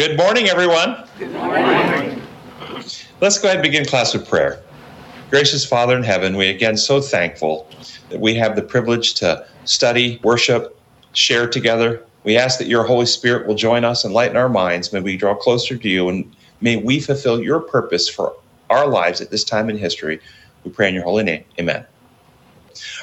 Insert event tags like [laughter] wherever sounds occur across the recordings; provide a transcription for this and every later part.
Good morning, everyone. Good morning. Let's go ahead and begin class with prayer. Gracious Father in heaven, we again so thankful that we have the privilege to study, worship, share together. We ask that your Holy Spirit will join us and lighten our minds. May we draw closer to you and may we fulfill your purpose for our lives at this time in history. We pray in your holy name. Amen.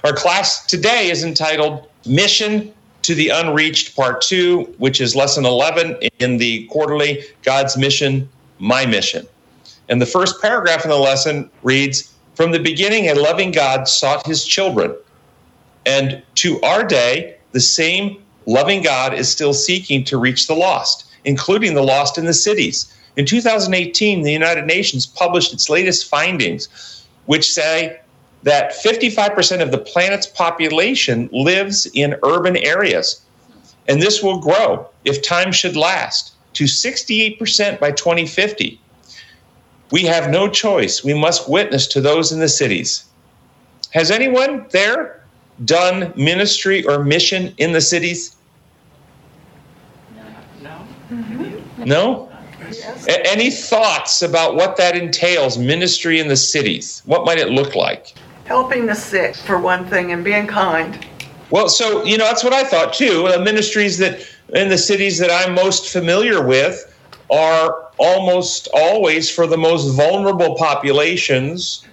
Our class today is entitled Mission to the Unreached, Part 2, which is lesson 11 in the quarterly God's Mission, My Mission. And the first paragraph in the lesson reads From the beginning, a loving God sought his children. And to our day, the same loving God is still seeking to reach the lost, including the lost in the cities. In 2018, the United Nations published its latest findings, which say that 55% of the planet's population lives in urban areas. And this will grow, if time should last, to 68% by 2050. We have no choice. We must witness to those in the cities. Has anyone there done ministry or mission in the cities? No. No? Yes. A- Any thoughts about what that entails, ministry in the cities? What might it look like? Helping the sick, for one thing, and being kind. Well, so, you know, that's what I thought too. The ministries that in the cities that I'm most familiar with are almost always for the most vulnerable populations,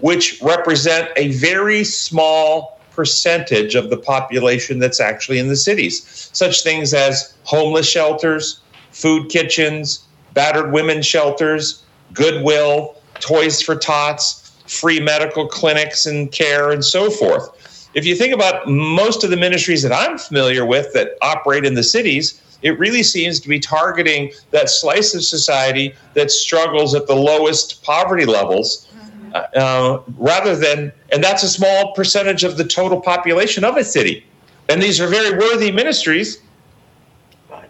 which represent a very small percentage of the population that's actually in the cities. Such things as homeless shelters, food kitchens, battered women's shelters, Goodwill, Toys for Tots, free medical clinics and care, and so forth. If you think about most of the ministries that I'm familiar with that operate in the cities, it really seems to be targeting that slice of society that struggles at the lowest poverty levels. Uh, uh, rather than, and that's a small percentage of the total population of a city. And these are very worthy ministries.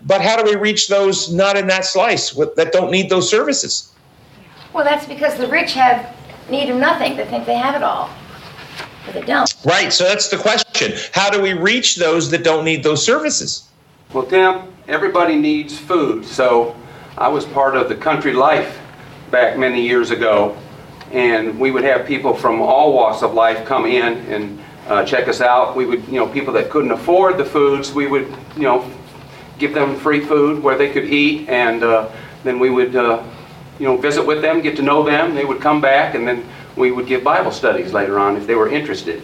But how do we reach those not in that slice with, that don't need those services? Well, that's because the rich have need of nothing. They think they have it all, but they don't. Right. So that's the question. How do we reach those that don't need those services? Well, Tim, everybody needs food. So I was part of the Country Life back many years ago, and we would have people from all walks of life come in and uh, check us out. We would, you know, people that couldn't afford the foods, we would, you know, give them free food where they could eat, and uh, then we would, uh, you know, visit with them, get to know them. They would come back, and then we would give Bible studies later on if they were interested.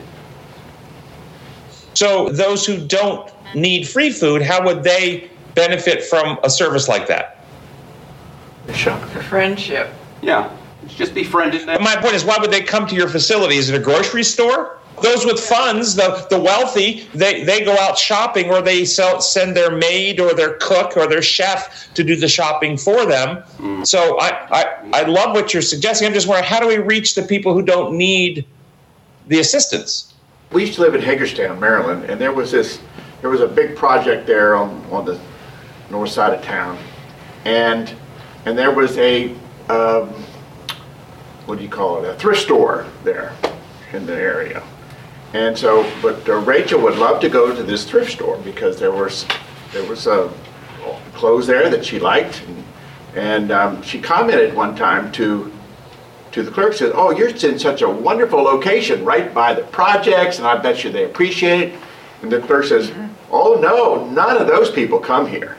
So those who don't need free food, how would they benefit from a service like that? For friendship. Yeah, just befriending them. My point is, why would they come to your facility? Is it a grocery store? Those with funds, the, the wealthy, they, they go out shopping or they sell, send their maid or their cook or their chef to do the shopping for them. So I, I, I love what you're suggesting. I'm just wondering, how do we reach the people who don't need the assistance? We used to live in Hagerstown, Maryland, and there was this, there was a big project there on, on the north side of town. And, and there was a, um, what do you call it, a thrift store there in the area. And so, but uh, Rachel would love to go to this thrift store because there was, there was uh, clothes there that she liked. And, and um, she commented one time to, to the clerk, said, oh, you're in such a wonderful location right by the projects and I bet you they appreciate it. And the clerk says, oh no, none of those people come here.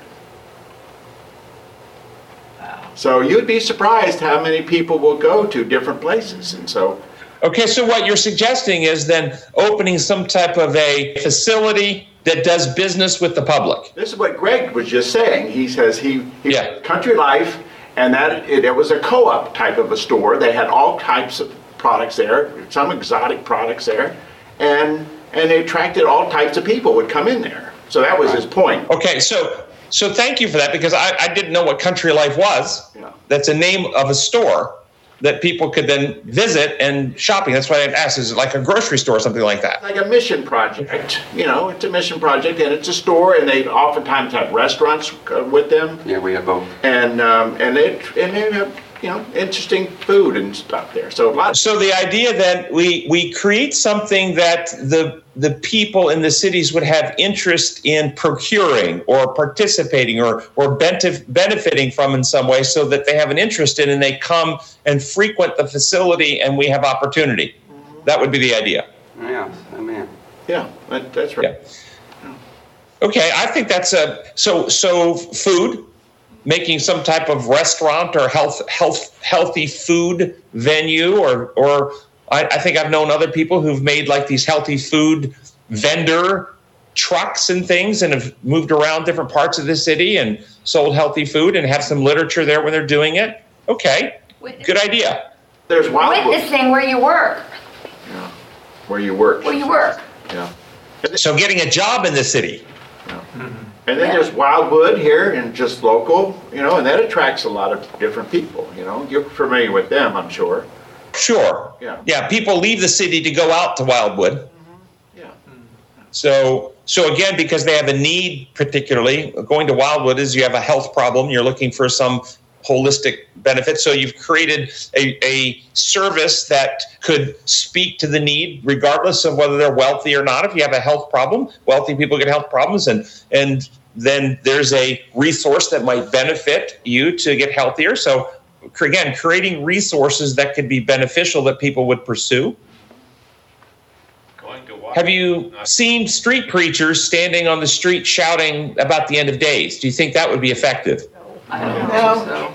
Wow. So you'd be surprised how many people will go to different places. And so Okay, so what you're suggesting is then opening some type of a facility that does business with the public. This is what Greg was just saying. He says he, he Yeah. Country Life, and that it, it was a co-op type of a store. They had all types of products there, some exotic products there, and and they attracted all types of people would come in there. So that was his point. Okay, so so thank you for that because I, I didn't know what Country Life was. Yeah. That's a name of a store that people could then visit and shopping. That's why I asked, is it like a grocery store or something like that? Like a mission project, you know, it's a mission project, and it's a store, and they oftentimes have restaurants uh, with them. Yeah, we have both. and um, and they and they have you know, interesting food and stuff there. So lots. So the idea that we we create something that the the people in the cities would have interest in procuring or participating or or benef- benefiting from in some way, so that they have an interest in and they come and frequent the facility, and we have opportunity. That would be the idea. Yeah, I mean, Yeah, that, that's right. Yeah. Okay, I think that's a so so food, making some type of restaurant or health health healthy food venue or or I, I think I've known other people who've made like these healthy food vendor trucks and things and have moved around different parts of the city and sold healthy food and have some literature there when they're doing it. Okay, good idea. There's Wildwood Witnessing where you work, Yeah. where you work. where you work. Yeah. So getting a job in the city. Mm-hmm. And then Yeah. there's Wildwood here and just local, you know, and that attracts a lot of different people, you know. You're familiar with them, I'm sure. Sure. Yeah. Yeah, people leave the city to go out to Wildwood. Mm-hmm. Yeah. So, so again, because they have a need, particularly going to Wildwood is you have a health problem. You're looking for some holistic benefits. So you've created a, a service that could speak to the need, regardless of whether they're wealthy or not. If you have a health problem, wealthy people get health problems, and and then there's a resource that might benefit you to get healthier. So again, creating resources that could be beneficial that people would pursue. Going to walk. Have you seen street preachers standing on the street shouting about the end of days? Do you think that would be effective? No.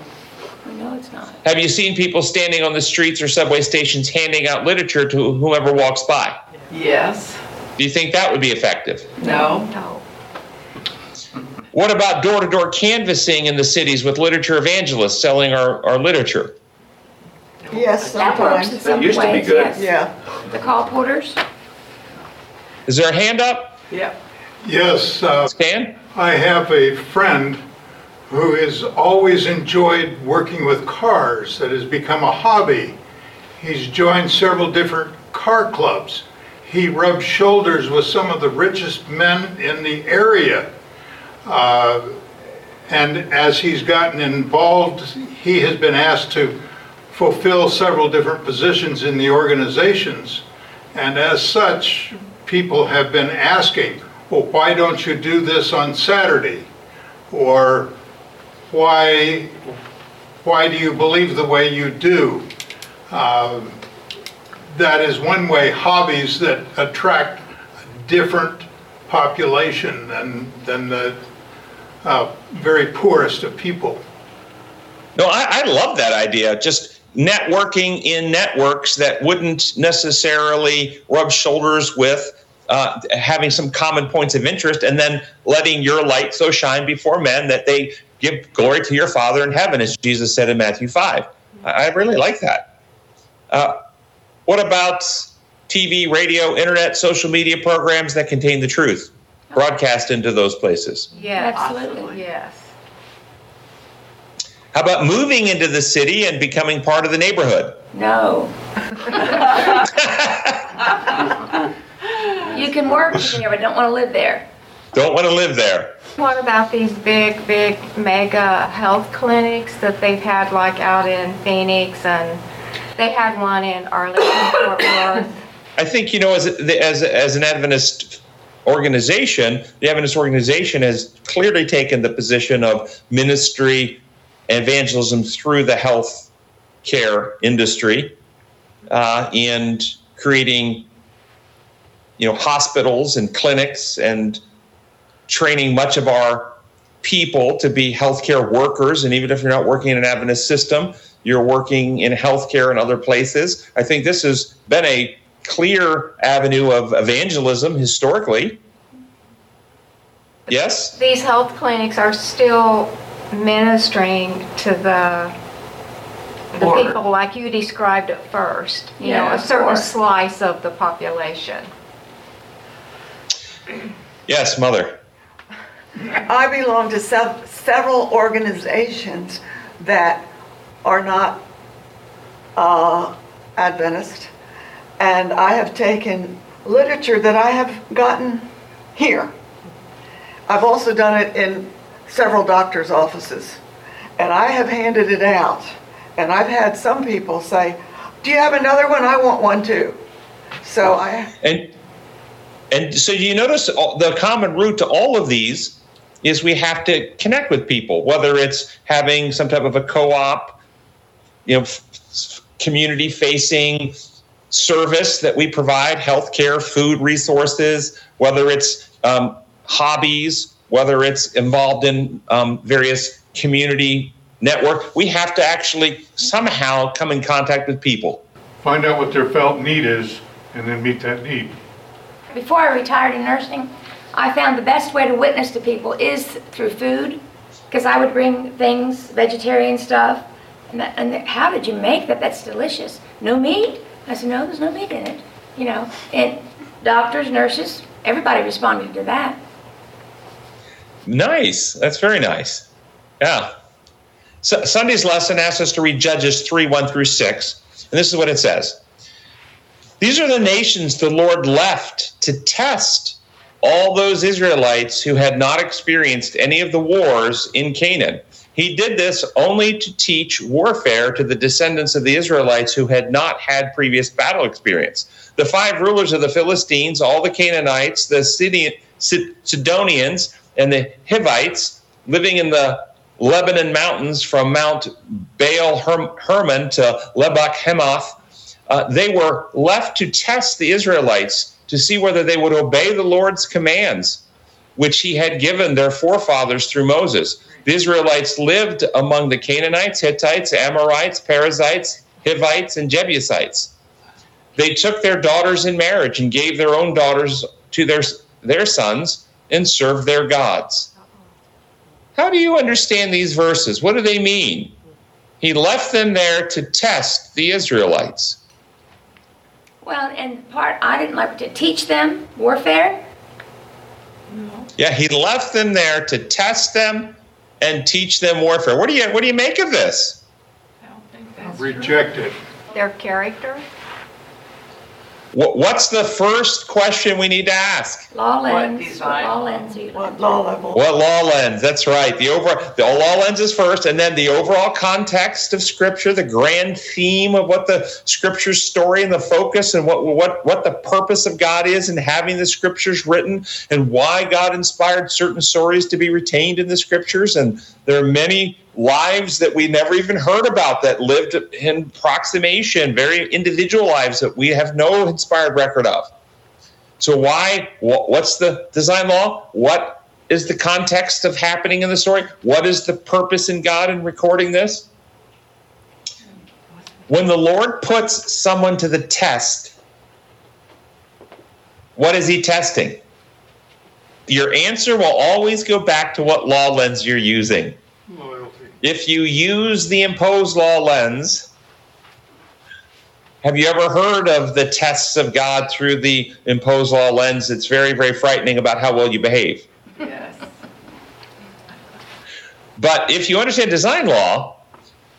No, it's not. Have you seen people standing on the streets or subway stations handing out literature to whomever walks by? Yes. Do you think that would be effective? No. No. What about door to door canvassing in the cities with literature evangelists selling our, our literature? Yes, That works in sometimes. some used to be ways, good. yes. Yeah. The colporteurs? Is there a hand up? Yeah. Yes, uh, Stan? I have a friend who has always enjoyed working with cars. That has become a hobby. He's joined several different car clubs. He rubs shoulders with some of the richest men in the area. Uh, And as he's gotten involved, he has been asked to fulfill several different positions in the organizations. And as such, people have been asking, well, why don't you do this on Saturday? Or why, why do you believe the way you do? Um, That is one way, hobbies that attract a different population than, than the uh, very poorest of people. No, I, I love that idea. Just networking in networks that wouldn't necessarily rub shoulders with uh, having some common points of interest and then letting your light so shine before men that they give glory to your Father in heaven, as Jesus said in Matthew 5. I, I really like that. Uh, what about TV, radio, internet, social media programs that contain the truth? Broadcast into those places. Yeah, Absolutely. Yes. How about moving into the city and becoming part of the neighborhood? No. [laughs] You can work here, but don't want to live there. Don't want to live there. What about these big, big mega health clinics that they've had like out in Phoenix and they had one in Arlington, Fort Worth? I think you know, as as as an Adventist organization, the Adventist organization has clearly taken the position of ministry, evangelism through the health care industry, uh, and creating, you know, hospitals and clinics and training much of our people to be healthcare workers. And even if you're not working in an Adventist system, you're working in healthcare and other places. I think this has been a clear avenue of evangelism historically. Yes? These health clinics are still ministering to the, the Or- people like you described at first. You know, a certain or- slice of the population. Yes, mother. I belong to sev- several organizations that are not uh, Adventist, and I have taken literature that I have gotten here. I've also done it in several doctors' offices, and I have handed it out. And I've had some people say, do you have another one? I want one too. So I, And and so you notice the common root to all of these is we have to connect with people, whether it's having some type of a co-op, you know, community facing service that we provide, healthcare, food resources, whether it's um, hobbies, whether it's involved in um, various community network, we have to actually somehow come in contact with people. Find out what their felt need is and then meet that need. Before I retired in nursing, I found the best way to witness to people is through food, because I would bring things, vegetarian stuff, and, that, and that, how did you make that? That's delicious. No meat? I said, no, there's no meat in it. You know, and doctors, nurses, everybody responded to that. Nice. That's very nice. Yeah. So Sunday's lesson asks us to read Judges 3 1 through 6. And this is what it says These are the nations the Lord left to test all those Israelites who had not experienced any of the wars in Canaan. He did this only to teach warfare to the descendants of the Israelites who had not had previous battle experience. The five rulers of the Philistines, all the Canaanites, the Sidonians, and the Hivites living in the Lebanon mountains from Mount Baal Herm- Hermon to Lebach uh, they were left to test the Israelites to see whether they would obey the Lord's commands, which he had given their forefathers through Moses. The Israelites lived among the Canaanites, Hittites, Amorites, Perizzites, Hivites, and Jebusites. They took their daughters in marriage and gave their own daughters to their, their sons and served their gods. How do you understand these verses? What do they mean? He left them there to test the Israelites. Well, and part, I didn't like to teach them warfare. Yeah, he left them there to test them and teach them warfare. What do you what do you make of this? I don't think that's Rejected. Their character? Wh- What's the first question we need to ask? Law lens. What design? law lens are what law level? What law lens? That's right. The over the law lens is first, and then the overall context of Scripture, the grand theme of what the Scripture's story and the focus, and what what what the purpose of God is in having the Scriptures written, and why God inspired certain stories to be retained in the Scriptures. And there are many lives that we never even heard about that lived in proximation, very individual lives that we have no inspired record of. So why? What's the design law? What is the context of happening in the story? What is the purpose in God in recording this? When the Lord puts someone to the test, what is He testing? Your answer will always go back to what law lens you're using. Loyalty. If you use the imposed law lens, have you ever heard of the tests of God through the imposed law lens? It's very, very frightening about how well you behave. Yes. But if you understand design law,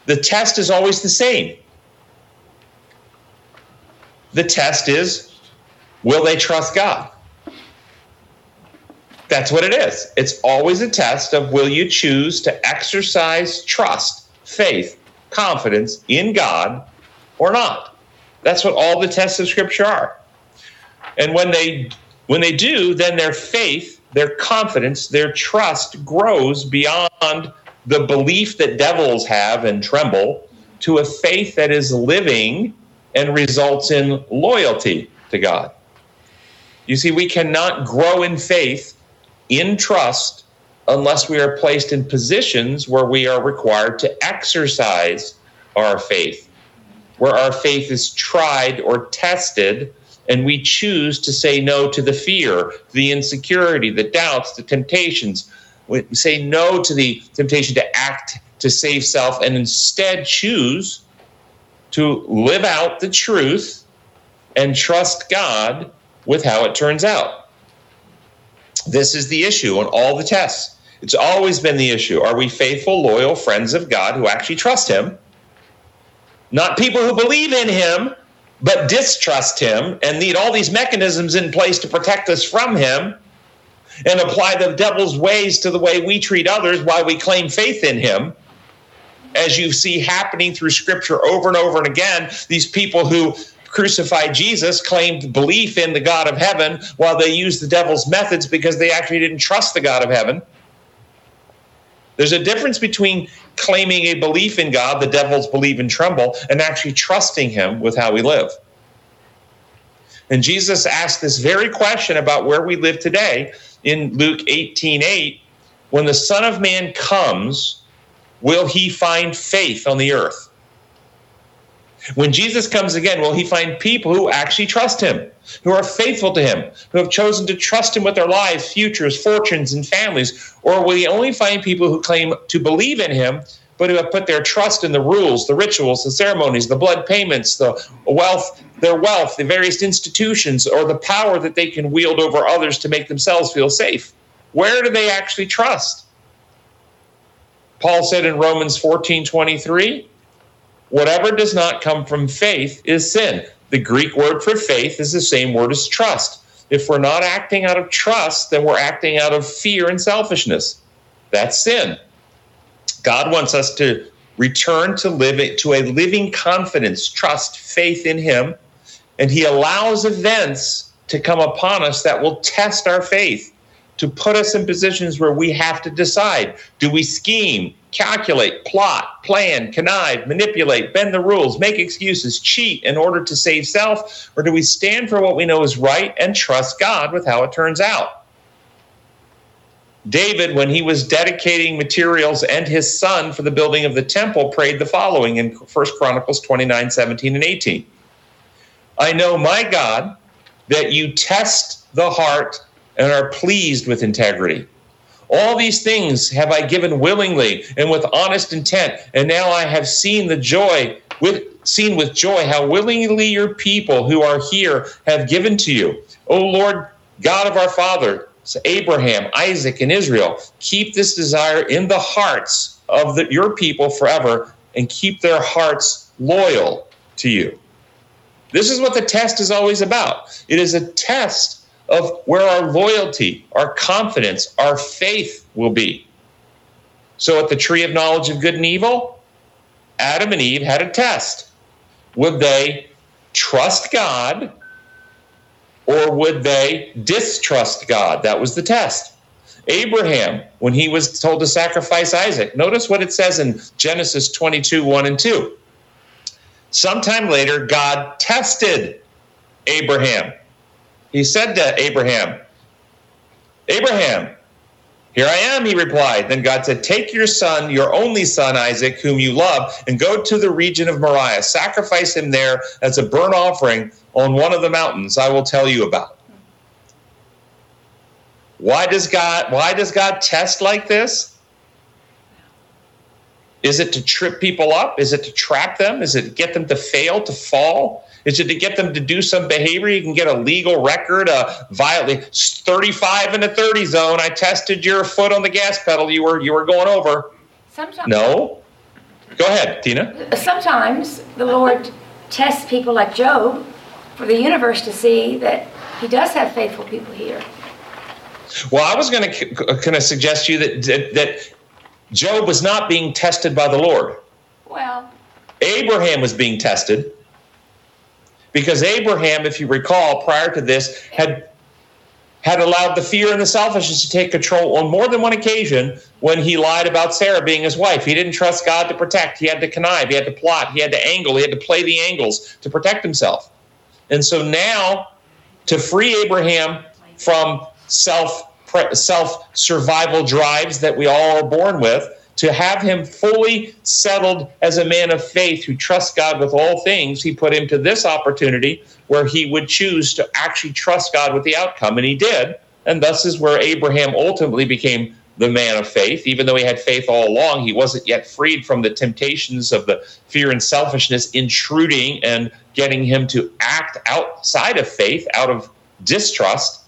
the test is always the same. The test is will they trust God? That's what it is. It's always a test of will you choose to exercise trust, faith, confidence in God or not. That's what all the tests of scripture are. And when they when they do, then their faith, their confidence, their trust grows beyond the belief that devils have and tremble to a faith that is living and results in loyalty to God. You see, we cannot grow in faith, in trust, unless we are placed in positions where we are required to exercise our faith, where our faith is tried or tested, and we choose to say no to the fear, the insecurity, the doubts, the temptations. We say no to the temptation to act to save self and instead choose to live out the truth and trust God with how it turns out. This is the issue on all the tests. It's always been the issue. Are we faithful, loyal friends of God who actually trust Him? Not people who believe in Him, but distrust Him and need all these mechanisms in place to protect us from Him and apply the devil's ways to the way we treat others while we claim faith in Him. as you see happening through scripture over and over and again, these people who crucified Jesus claimed belief in the God of heaven while they used the devil's methods because they actually didn't trust the God of heaven. There's a difference between claiming a belief in God, the devils believe and tremble, and actually trusting him with how we live. And Jesus asked this very question about where we live today in Luke 18 8. When the Son of Man comes, will he find faith on the earth? When Jesus comes again, will he find people who actually trust him, who are faithful to him, who have chosen to trust him with their lives, futures, fortunes, and families? Or will he only find people who claim to believe in him, but who have put their trust in the rules, the rituals, the ceremonies, the blood payments, the wealth, their wealth, the various institutions, or the power that they can wield over others to make themselves feel safe? Where do they actually trust? Paul said in Romans 14 23, whatever does not come from faith is sin. The Greek word for faith is the same word as trust. If we're not acting out of trust, then we're acting out of fear and selfishness. That's sin. God wants us to return to living to a living confidence, trust, faith in him, and he allows events to come upon us that will test our faith to put us in positions where we have to decide do we scheme, calculate, plot, plan, connive, manipulate, bend the rules, make excuses, cheat in order to save self, or do we stand for what we know is right and trust God with how it turns out? David, when he was dedicating materials and his son for the building of the temple, prayed the following in 1 Chronicles 29 17 and 18. I know, my God, that you test the heart and are pleased with integrity. All these things have I given willingly and with honest intent, and now I have seen the joy with seen with joy how willingly your people who are here have given to you. O Lord God of our father, Abraham, Isaac, and Israel, keep this desire in the hearts of the, your people forever and keep their hearts loyal to you. This is what the test is always about. It is a test of where our loyalty, our confidence, our faith will be. So at the tree of knowledge of good and evil, Adam and Eve had a test. Would they trust God or would they distrust God? That was the test. Abraham, when he was told to sacrifice Isaac, notice what it says in Genesis 22 1 and 2. Sometime later, God tested Abraham he said to Abraham, Abraham, here I am, he replied. Then God said, Take your son, your only son, Isaac, whom you love, and go to the region of Moriah. Sacrifice him there as a burnt offering on one of the mountains I will tell you about. Why does God why does God test like this? Is it to trip people up? Is it to trap them? Is it to get them to fail, to fall? Is it to get them to do some behavior? You can get a legal record, uh, violently 35 in the 30 zone. I tested your foot on the gas pedal. You were you were going over. Sometimes. No. Go ahead, Tina. Sometimes the Lord tests people like Job for the universe to see that He does have faithful people here. Well, I was going to kind of suggest to you that, that that Job was not being tested by the Lord. Well, Abraham was being tested because Abraham, if you recall, prior to this, had had allowed the fear and the selfishness to take control on more than one occasion when he lied about Sarah being his wife. He didn't trust God to protect. He had to connive, he had to plot, he had to angle, he had to play the angles to protect himself. And so now, to free Abraham from self self survival drives that we all are born with, to have him fully settled as a man of faith who trusts God with all things, he put him to this opportunity where he would choose to actually trust God with the outcome. And he did. And thus is where Abraham ultimately became the man of faith. Even though he had faith all along, he wasn't yet freed from the temptations of the fear and selfishness intruding and getting him to act outside of faith, out of distrust.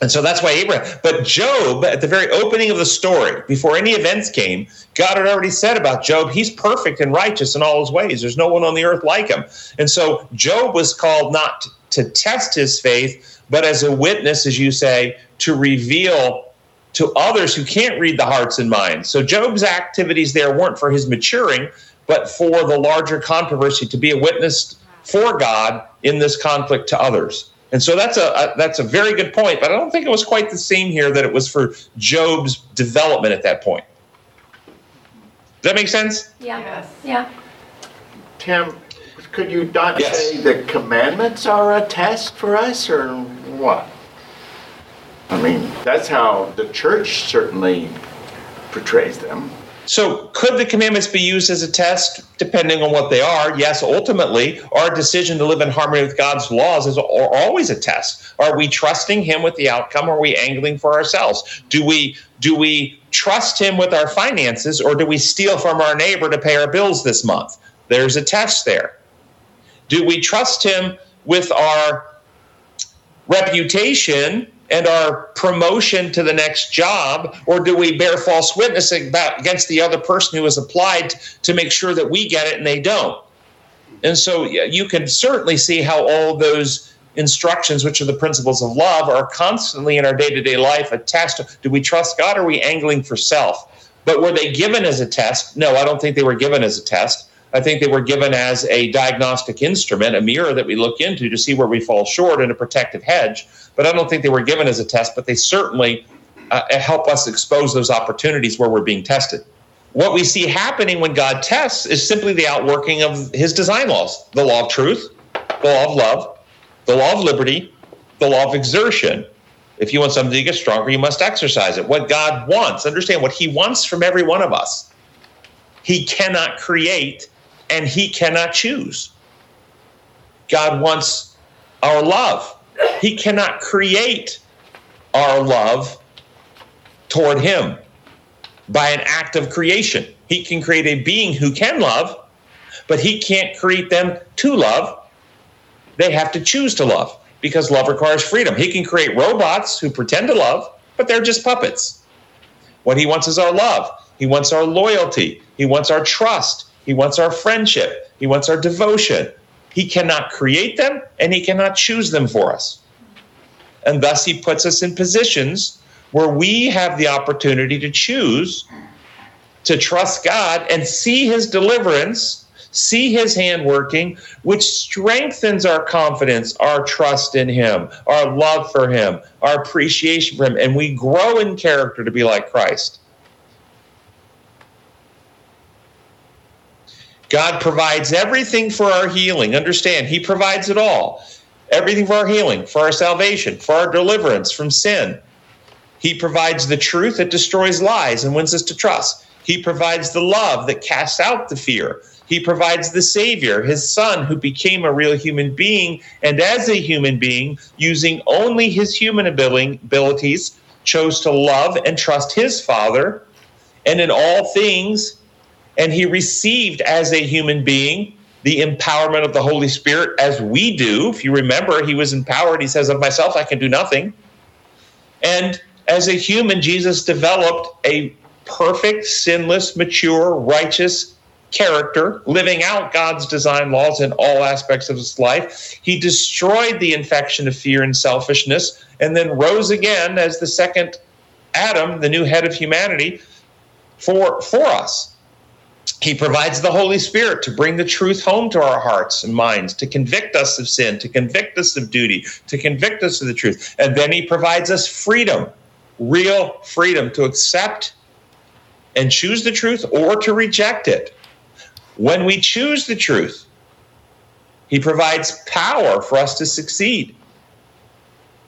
And so that's why Abraham, but Job, at the very opening of the story, before any events came, God had already said about Job, he's perfect and righteous in all his ways. There's no one on the earth like him. And so Job was called not to test his faith, but as a witness, as you say, to reveal to others who can't read the hearts and minds. So Job's activities there weren't for his maturing, but for the larger controversy to be a witness for God in this conflict to others. And so that's a, a, that's a very good point, but I don't think it was quite the same here that it was for Job's development at that point. Does that make sense? Yeah. Yes. Yeah. Tim, could you not Yes. say the commandments are a test for us, or what? I mean, that's how the church certainly portrays them. So, could the commandments be used as a test, depending on what they are? Yes, ultimately, our decision to live in harmony with God's laws is always a test. Are we trusting Him with the outcome? Or are we angling for ourselves? Do we do we trust Him with our finances, or do we steal from our neighbor to pay our bills this month? There's a test there. Do we trust Him with our reputation and our promotion to the next job, or do we bear false witness against the other person who has applied to make sure that we get it and they don't? And so you can certainly see how all those instructions, which are the principles of love, are constantly in our day to day life a test. Do we trust God or are we angling for self? But were they given as a test? No, I don't think they were given as a test. I think they were given as a diagnostic instrument, a mirror that we look into to see where we fall short and a protective hedge. But I don't think they were given as a test, but they certainly uh, help us expose those opportunities where we're being tested. What we see happening when God tests is simply the outworking of his design laws the law of truth, the law of love, the law of liberty, the law of exertion. If you want something to get stronger, you must exercise it. What God wants, understand what he wants from every one of us. He cannot create and he cannot choose. God wants our love. He cannot create our love toward him by an act of creation. He can create a being who can love, but he can't create them to love. They have to choose to love because love requires freedom. He can create robots who pretend to love, but they're just puppets. What he wants is our love. He wants our loyalty. He wants our trust. He wants our friendship. He wants our devotion. He cannot create them and he cannot choose them for us. And thus he puts us in positions where we have the opportunity to choose to trust God and see his deliverance, see his hand working, which strengthens our confidence, our trust in him, our love for him, our appreciation for him, and we grow in character to be like Christ. God provides everything for our healing. Understand, He provides it all. Everything for our healing, for our salvation, for our deliverance from sin. He provides the truth that destroys lies and wins us to trust. He provides the love that casts out the fear. He provides the Savior, His Son, who became a real human being, and as a human being, using only His human abilities, chose to love and trust His Father, and in all things, and he received as a human being the empowerment of the Holy Spirit as we do. If you remember, he was empowered. He says, Of myself, I can do nothing. And as a human, Jesus developed a perfect, sinless, mature, righteous character, living out God's design laws in all aspects of his life. He destroyed the infection of fear and selfishness and then rose again as the second Adam, the new head of humanity, for, for us. He provides the Holy Spirit to bring the truth home to our hearts and minds, to convict us of sin, to convict us of duty, to convict us of the truth. And then He provides us freedom, real freedom to accept and choose the truth or to reject it. When we choose the truth, He provides power for us to succeed.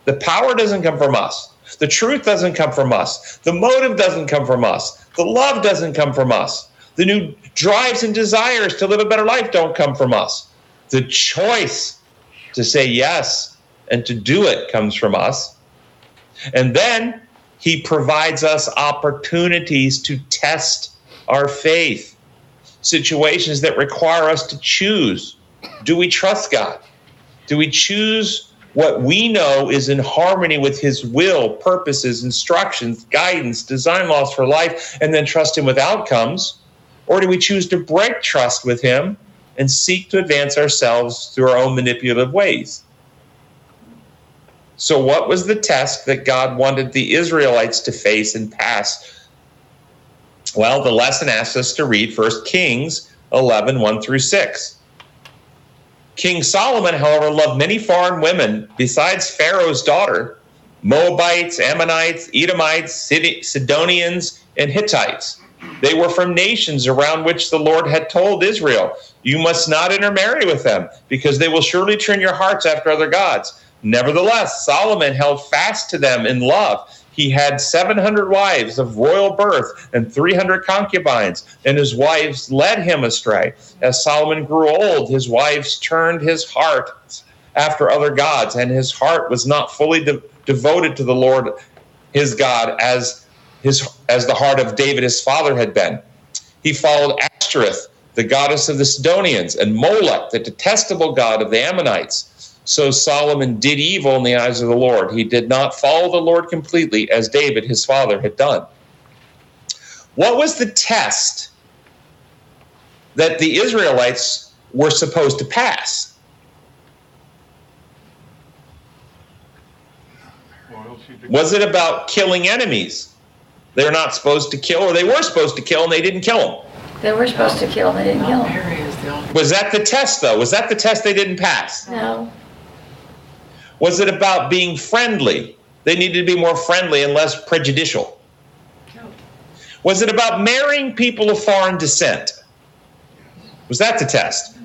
The power doesn't come from us. The truth doesn't come from us. The motive doesn't come from us. The love doesn't come from us. The new drives and desires to live a better life don't come from us. The choice to say yes and to do it comes from us. And then he provides us opportunities to test our faith, situations that require us to choose. Do we trust God? Do we choose what we know is in harmony with his will, purposes, instructions, guidance, design laws for life, and then trust him with outcomes? Or do we choose to break trust with him and seek to advance ourselves through our own manipulative ways? So, what was the test that God wanted the Israelites to face and pass? Well, the lesson asks us to read 1 Kings 11 1 through 6. King Solomon, however, loved many foreign women besides Pharaoh's daughter Moabites, Ammonites, Edomites, Sidonians, and Hittites. They were from nations around which the Lord had told Israel, You must not intermarry with them, because they will surely turn your hearts after other gods. Nevertheless, Solomon held fast to them in love. He had 700 wives of royal birth and 300 concubines, and his wives led him astray. As Solomon grew old, his wives turned his heart after other gods, and his heart was not fully de- devoted to the Lord his God as his as the heart of David his father had been. He followed Ashtoreth, the goddess of the Sidonians, and Molech, the detestable god of the Ammonites. So Solomon did evil in the eyes of the Lord. He did not follow the Lord completely as David his father had done. What was the test that the Israelites were supposed to pass? Was it about killing enemies? They're not supposed to kill, or they were supposed to kill and they didn't kill them. They were supposed to kill and they didn't kill them. Was that the test, though? Was that the test they didn't pass? No. Was it about being friendly? They needed to be more friendly and less prejudicial. No. Was it about marrying people of foreign descent? Was that the test?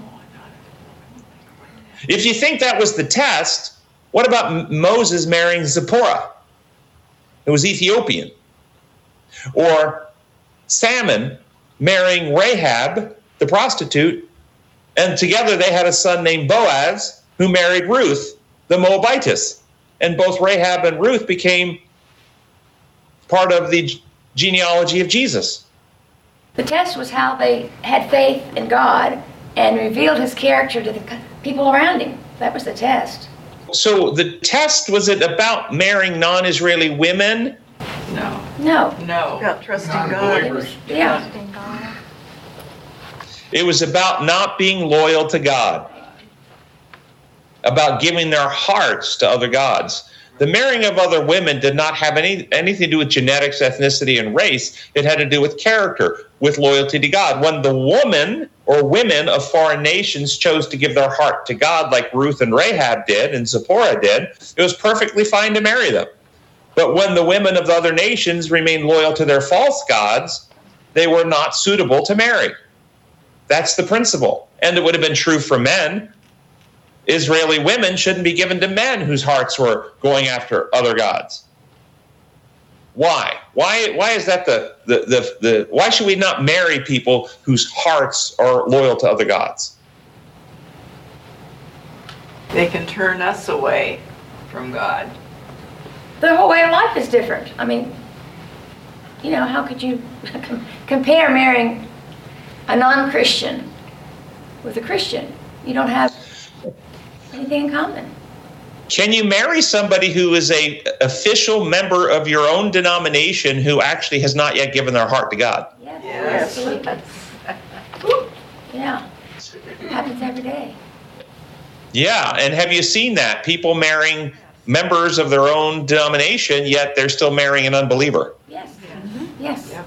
If you think that was the test, what about Moses marrying Zipporah? It was Ethiopian. Or Salmon marrying Rahab, the prostitute, and together they had a son named Boaz who married Ruth, the Moabitess. And both Rahab and Ruth became part of the genealogy of Jesus. The test was how they had faith in God and revealed his character to the people around him. That was the test. So the test was it about marrying non-Israeli women? No. No. No. About trusting God. It was, yeah. It was about not being loyal to God. About giving their hearts to other gods. The marrying of other women did not have any anything to do with genetics, ethnicity, and race. It had to do with character, with loyalty to God. When the woman or women of foreign nations chose to give their heart to God, like Ruth and Rahab did and Zipporah did, it was perfectly fine to marry them. But when the women of the other nations remained loyal to their false gods, they were not suitable to marry. That's the principle. And it would have been true for men. Israeli women shouldn't be given to men whose hearts were going after other gods. Why? Why? Why is that the, the, the, the why should we not marry people whose hearts are loyal to other gods? They can turn us away from God. The whole way of life is different. I mean, you know, how could you [laughs] compare marrying a non Christian with a Christian? You don't have anything in common. Can you marry somebody who is a official member of your own denomination who actually has not yet given their heart to God? Yes, Yes. absolutely. Yeah, happens every day. Yeah, and have you seen that? People marrying members of their own denomination, yet they're still marrying an unbeliever. Yes, yes. Yeah.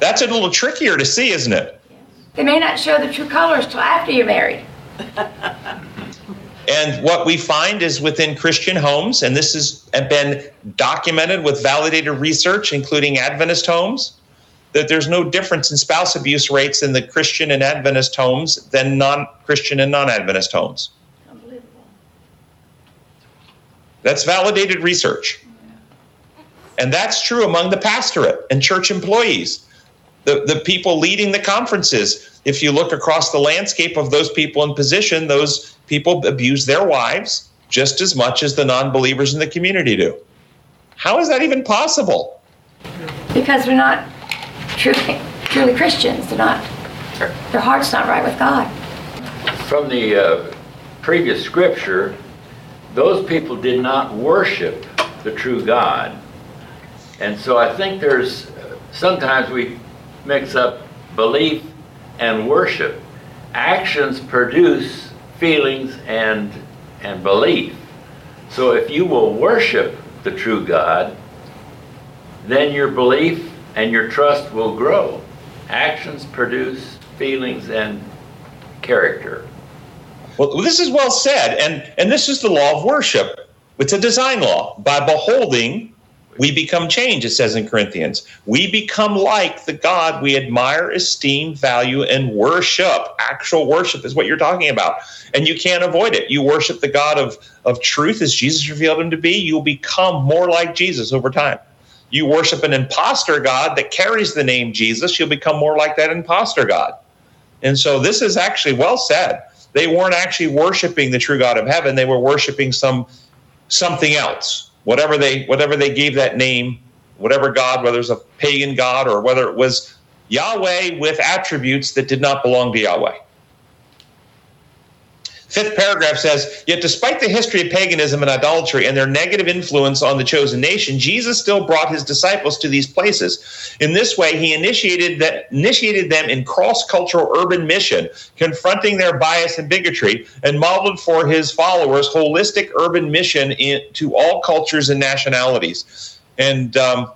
That's a little trickier to see, isn't it? They may not show the true colors till after you're married. [laughs] And what we find is within Christian homes, and this has been documented with validated research, including Adventist homes, that there's no difference in spouse abuse rates in the Christian and Adventist homes than non Christian and non Adventist homes. That's validated research. And that's true among the pastorate and church employees, the, the people leading the conferences. If you look across the landscape of those people in position, those people abuse their wives just as much as the non believers in the community do. How is that even possible? Because they're not truly, truly Christians. They're not, their heart's not right with God. From the uh, previous scripture, those people did not worship the true God. And so I think there's sometimes we mix up belief and worship. Actions produce feelings and and belief. So if you will worship the true God, then your belief and your trust will grow. Actions produce feelings and character. Well, this is well said, and, and this is the law of worship. It's a design law. By beholding, we become changed, it says in Corinthians. We become like the God we admire, esteem, value, and worship. Actual worship is what you're talking about. And you can't avoid it. You worship the God of, of truth as Jesus revealed him to be, you'll become more like Jesus over time. You worship an impostor God that carries the name Jesus, you'll become more like that impostor God. And so this is actually well said. They weren't actually worshiping the true God of heaven, they were worshiping some something else whatever they whatever they gave that name, whatever God, whether it's a pagan God or whether it was Yahweh with attributes that did not belong to Yahweh. Fifth paragraph says, Yet despite the history of paganism and idolatry and their negative influence on the chosen nation, Jesus still brought his disciples to these places. In this way, he initiated, that, initiated them in cross cultural urban mission, confronting their bias and bigotry, and modeled for his followers holistic urban mission in, to all cultures and nationalities. And um,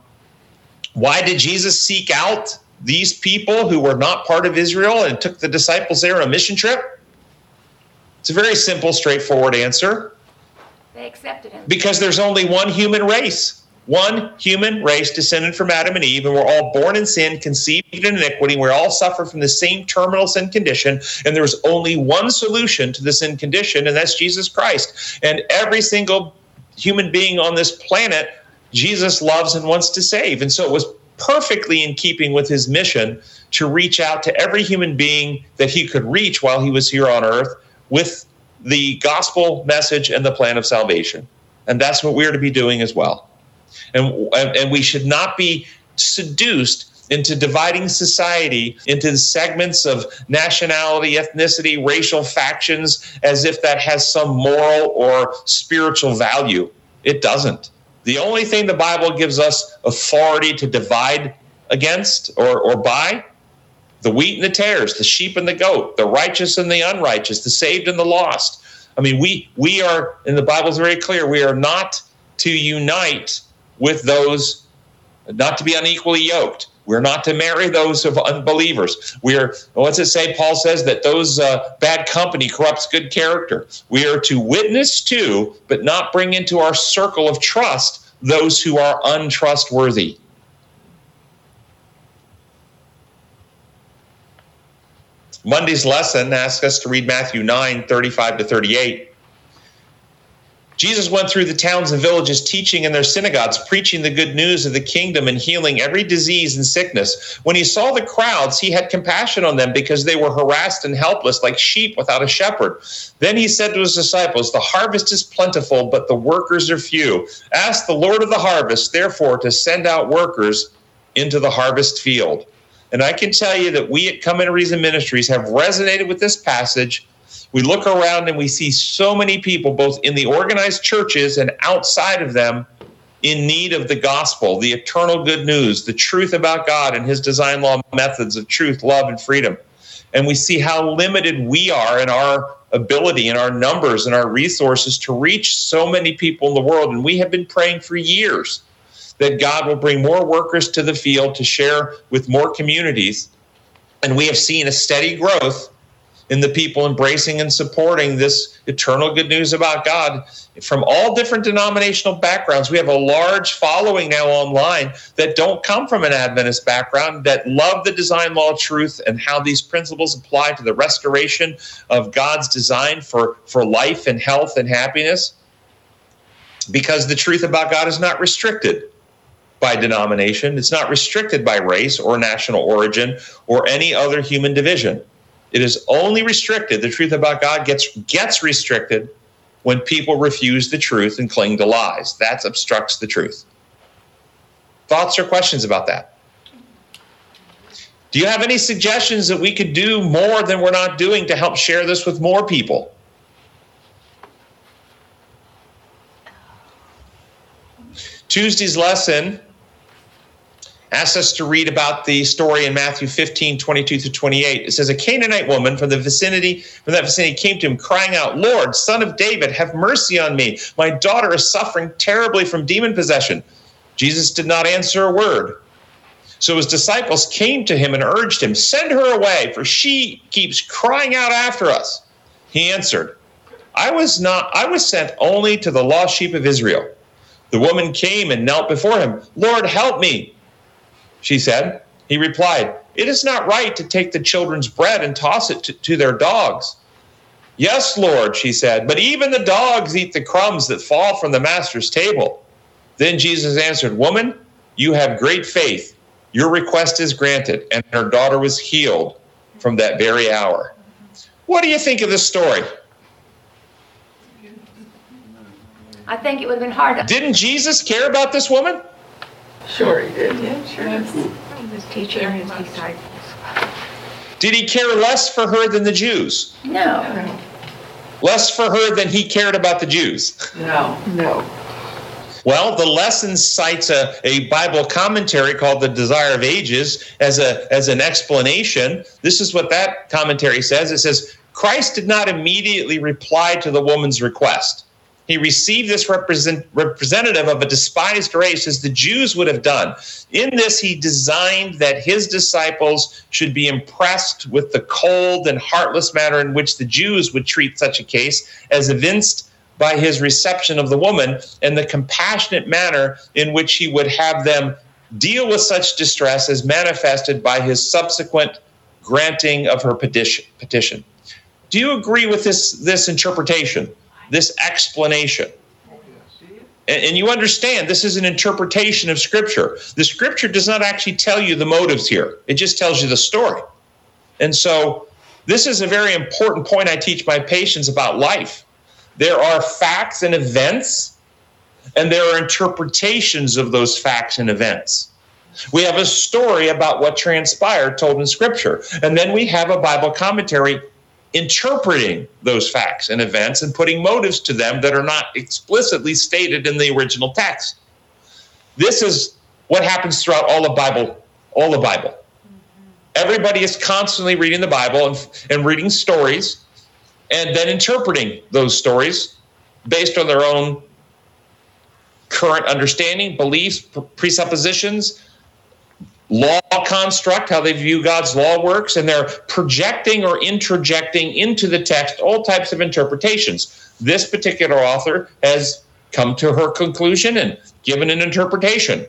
why did Jesus seek out these people who were not part of Israel and took the disciples there on a mission trip? It's a very simple, straightforward answer. They accepted him. Because there's only one human race. One human race descended from Adam and Eve, and we're all born in sin, conceived in iniquity. We all suffer from the same terminal sin condition, and there's only one solution to the sin condition, and that's Jesus Christ. And every single human being on this planet, Jesus loves and wants to save. And so it was perfectly in keeping with his mission to reach out to every human being that he could reach while he was here on earth with the gospel message and the plan of salvation. And that's what we're to be doing as well. And, and we should not be seduced into dividing society into segments of nationality, ethnicity, racial factions, as if that has some moral or spiritual value. It doesn't. The only thing the Bible gives us authority to divide against or, or by the wheat and the tares, the sheep and the goat, the righteous and the unrighteous, the saved and the lost. I mean, we we are, and the Bible is very clear, we are not to unite with those, not to be unequally yoked. We're not to marry those of unbelievers. We are, what's it say? Paul says that those uh, bad company corrupts good character. We are to witness to, but not bring into our circle of trust those who are untrustworthy. Monday's lesson asks us to read Matthew 9 35 to 38. Jesus went through the towns and villages, teaching in their synagogues, preaching the good news of the kingdom and healing every disease and sickness. When he saw the crowds, he had compassion on them because they were harassed and helpless, like sheep without a shepherd. Then he said to his disciples, The harvest is plentiful, but the workers are few. Ask the Lord of the harvest, therefore, to send out workers into the harvest field. And I can tell you that we at Come and Reason Ministries have resonated with this passage. We look around and we see so many people, both in the organized churches and outside of them, in need of the gospel, the eternal good news, the truth about God and his design law methods of truth, love, and freedom. And we see how limited we are in our ability and our numbers and our resources to reach so many people in the world. And we have been praying for years that God will bring more workers to the field to share with more communities. And we have seen a steady growth in the people embracing and supporting this eternal good news about God from all different denominational backgrounds. We have a large following now online that don't come from an Adventist background, that love the design law truth and how these principles apply to the restoration of God's design for, for life and health and happiness. Because the truth about God is not restricted by denomination. It's not restricted by race or national origin or any other human division. It is only restricted. The truth about God gets gets restricted when people refuse the truth and cling to lies. That obstructs the truth. Thoughts or questions about that? Do you have any suggestions that we could do more than we're not doing to help share this with more people? Tuesday's lesson asks us to read about the story in Matthew 15, 22 to 28. It says, A Canaanite woman from the vicinity, from that vicinity came to him crying out, Lord, son of David, have mercy on me. My daughter is suffering terribly from demon possession. Jesus did not answer a word. So his disciples came to him and urged him, Send her away, for she keeps crying out after us. He answered, I was not I was sent only to the lost sheep of Israel. The woman came and knelt before him. Lord, help me, she said. He replied, It is not right to take the children's bread and toss it to, to their dogs. Yes, Lord, she said, but even the dogs eat the crumbs that fall from the master's table. Then Jesus answered, Woman, you have great faith. Your request is granted. And her daughter was healed from that very hour. What do you think of this story? I think it would have been hard. Didn't Jesus care about this woman? Sure he did. Sure. He was teaching his disciples. Did he care less for her than the Jews? no. Less for her than he cared about the Jews? No. No. Well, the lesson cites a, a Bible commentary called The Desire of Ages as, a, as an explanation. This is what that commentary says it says, Christ did not immediately reply to the woman's request. He received this represent, representative of a despised race as the Jews would have done. In this, he designed that his disciples should be impressed with the cold and heartless manner in which the Jews would treat such a case, as evinced by his reception of the woman and the compassionate manner in which he would have them deal with such distress as manifested by his subsequent granting of her petition. Do you agree with this, this interpretation, this explanation? And, and you understand this is an interpretation of Scripture. The Scripture does not actually tell you the motives here, it just tells you the story. And so, this is a very important point I teach my patients about life. There are facts and events, and there are interpretations of those facts and events. We have a story about what transpired told in Scripture, and then we have a Bible commentary interpreting those facts and events and putting motives to them that are not explicitly stated in the original text. This is what happens throughout all of Bible, all the Bible. Everybody is constantly reading the Bible and, and reading stories and then interpreting those stories based on their own current understanding, beliefs, presuppositions, law construct, how they view God's law works, and they're projecting or interjecting into the text all types of interpretations. This particular author has come to her conclusion and given an interpretation.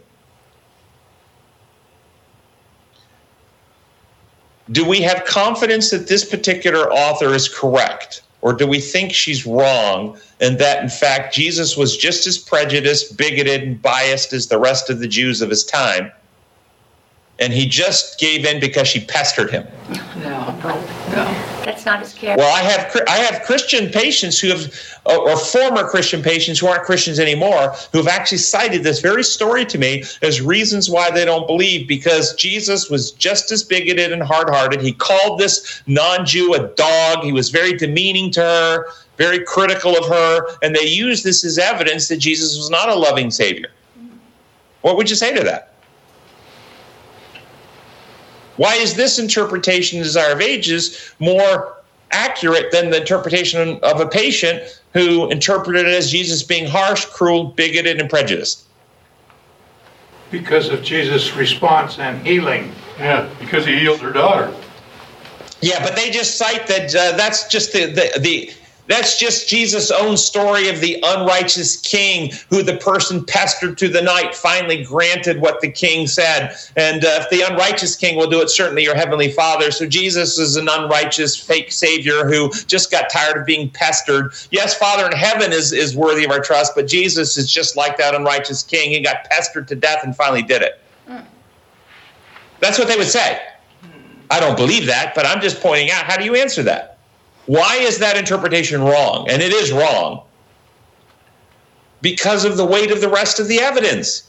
Do we have confidence that this particular author is correct? Or do we think she's wrong and that, in fact, Jesus was just as prejudiced, bigoted, and biased as the rest of the Jews of his time? And he just gave in because she pestered him. No. No. That's not his character. Well, I have I have Christian patients who have, or former Christian patients who aren't Christians anymore, who have actually cited this very story to me as reasons why they don't believe. Because Jesus was just as bigoted and hard-hearted. He called this non-Jew a dog. He was very demeaning to her, very critical of her, and they used this as evidence that Jesus was not a loving Savior. What would you say to that? Why is this interpretation, Desire of Ages, more accurate than the interpretation of a patient who interpreted it as Jesus being harsh, cruel, bigoted, and prejudiced? Because of Jesus' response and healing. Yeah, because he healed her daughter. Yeah, but they just cite that uh, that's just the, the, the that's just Jesus' own story of the unrighteous king who the person pestered through the night finally granted what the king said. And uh, if the unrighteous king will do it, certainly your heavenly father. So Jesus is an unrighteous fake savior who just got tired of being pestered. Yes, Father in heaven is, is worthy of our trust, but Jesus is just like that unrighteous king. He got pestered to death and finally did it. That's what they would say. I don't believe that, but I'm just pointing out how do you answer that? Why is that interpretation wrong? And it is wrong because of the weight of the rest of the evidence.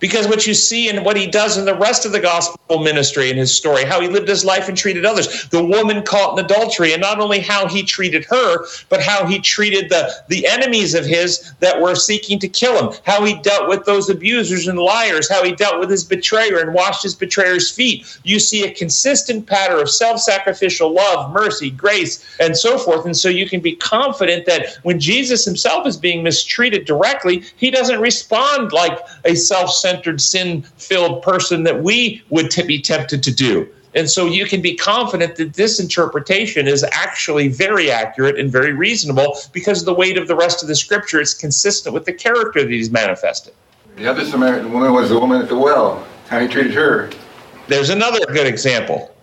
Because what you see and what he does in the rest of the gospel ministry and his story, how he lived his life and treated others, the woman caught in adultery, and not only how he treated her, but how he treated the, the enemies of his that were seeking to kill him, how he dealt with those abusers and liars, how he dealt with his betrayer and washed his betrayer's feet. You see a consistent pattern of self sacrificial love, mercy, grace, and so forth. And so you can be confident that when Jesus himself is being mistreated directly, he doesn't respond like a self centered, sin filled person that we would t- be tempted to do. And so you can be confident that this interpretation is actually very accurate and very reasonable because of the weight of the rest of the scripture is consistent with the character that he's manifested. The other Samaritan woman was the woman at the well, how he treated her. There's another good example.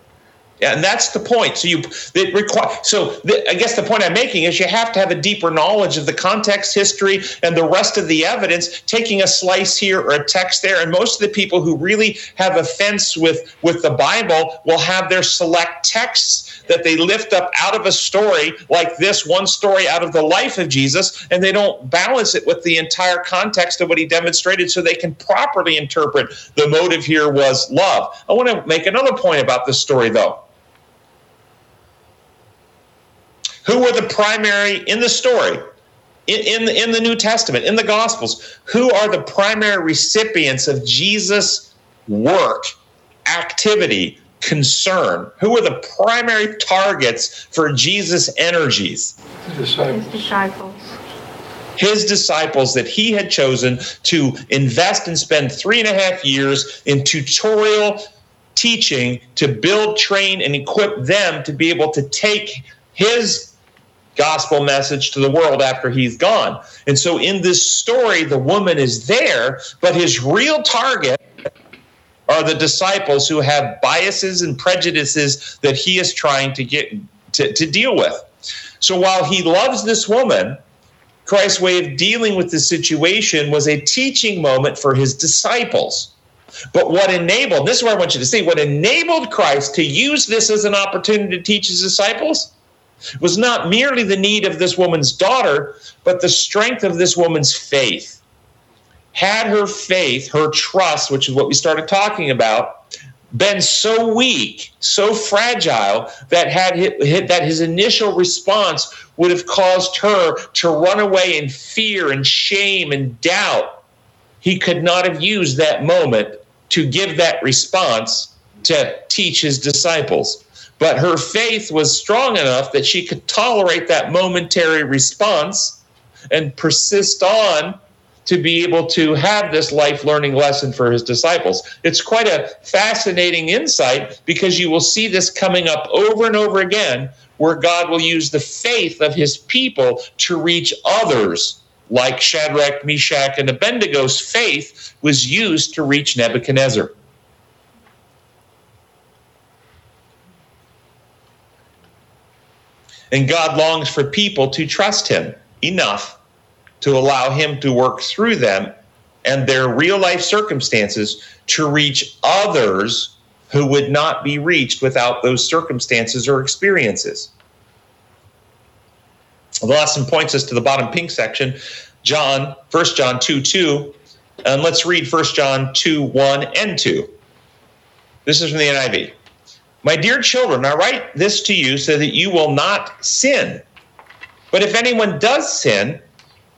And that's the point. So you it require. So the, I guess the point I'm making is you have to have a deeper knowledge of the context, history, and the rest of the evidence. Taking a slice here or a text there, and most of the people who really have offense with with the Bible will have their select texts that they lift up out of a story like this one story out of the life of Jesus, and they don't balance it with the entire context of what he demonstrated, so they can properly interpret the motive here was love. I want to make another point about this story though. Who were the primary in the story in, in, the, in the New Testament, in the Gospels, who are the primary recipients of Jesus' work, activity, concern? Who are the primary targets for Jesus' energies? His disciples. His disciples that he had chosen to invest and spend three and a half years in tutorial teaching to build, train, and equip them to be able to take his gospel message to the world after he's gone. And so in this story, the woman is there, but his real target are the disciples who have biases and prejudices that he is trying to get to, to deal with. So while he loves this woman, Christ's way of dealing with the situation was a teaching moment for his disciples. But what enabled, this is where I want you to see, what enabled Christ to use this as an opportunity to teach his disciples was not merely the need of this woman's daughter, but the strength of this woman's faith. Had her faith, her trust, which is what we started talking about, been so weak, so fragile that had that his initial response would have caused her to run away in fear and shame and doubt, he could not have used that moment to give that response to teach his disciples. But her faith was strong enough that she could tolerate that momentary response and persist on to be able to have this life learning lesson for his disciples. It's quite a fascinating insight because you will see this coming up over and over again where God will use the faith of his people to reach others, like Shadrach, Meshach, and Abednego's faith was used to reach Nebuchadnezzar. And God longs for people to trust Him enough to allow Him to work through them and their real life circumstances to reach others who would not be reached without those circumstances or experiences. The lesson points us to the bottom pink section, John, 1 John 2 2. And let's read 1 John 2 1 and 2. This is from the NIV. My dear children, I write this to you so that you will not sin. But if anyone does sin,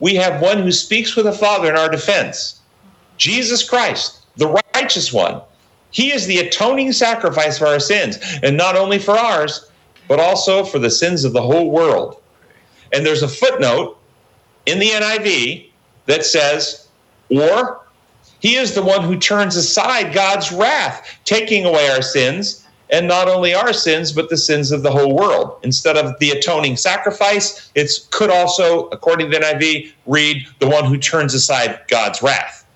we have one who speaks with the Father in our defense Jesus Christ, the righteous one. He is the atoning sacrifice for our sins, and not only for ours, but also for the sins of the whole world. And there's a footnote in the NIV that says, or he is the one who turns aside God's wrath, taking away our sins and not only our sins, but the sins of the whole world. Instead of the atoning sacrifice, it could also, according to the NIV, read the one who turns aside God's wrath.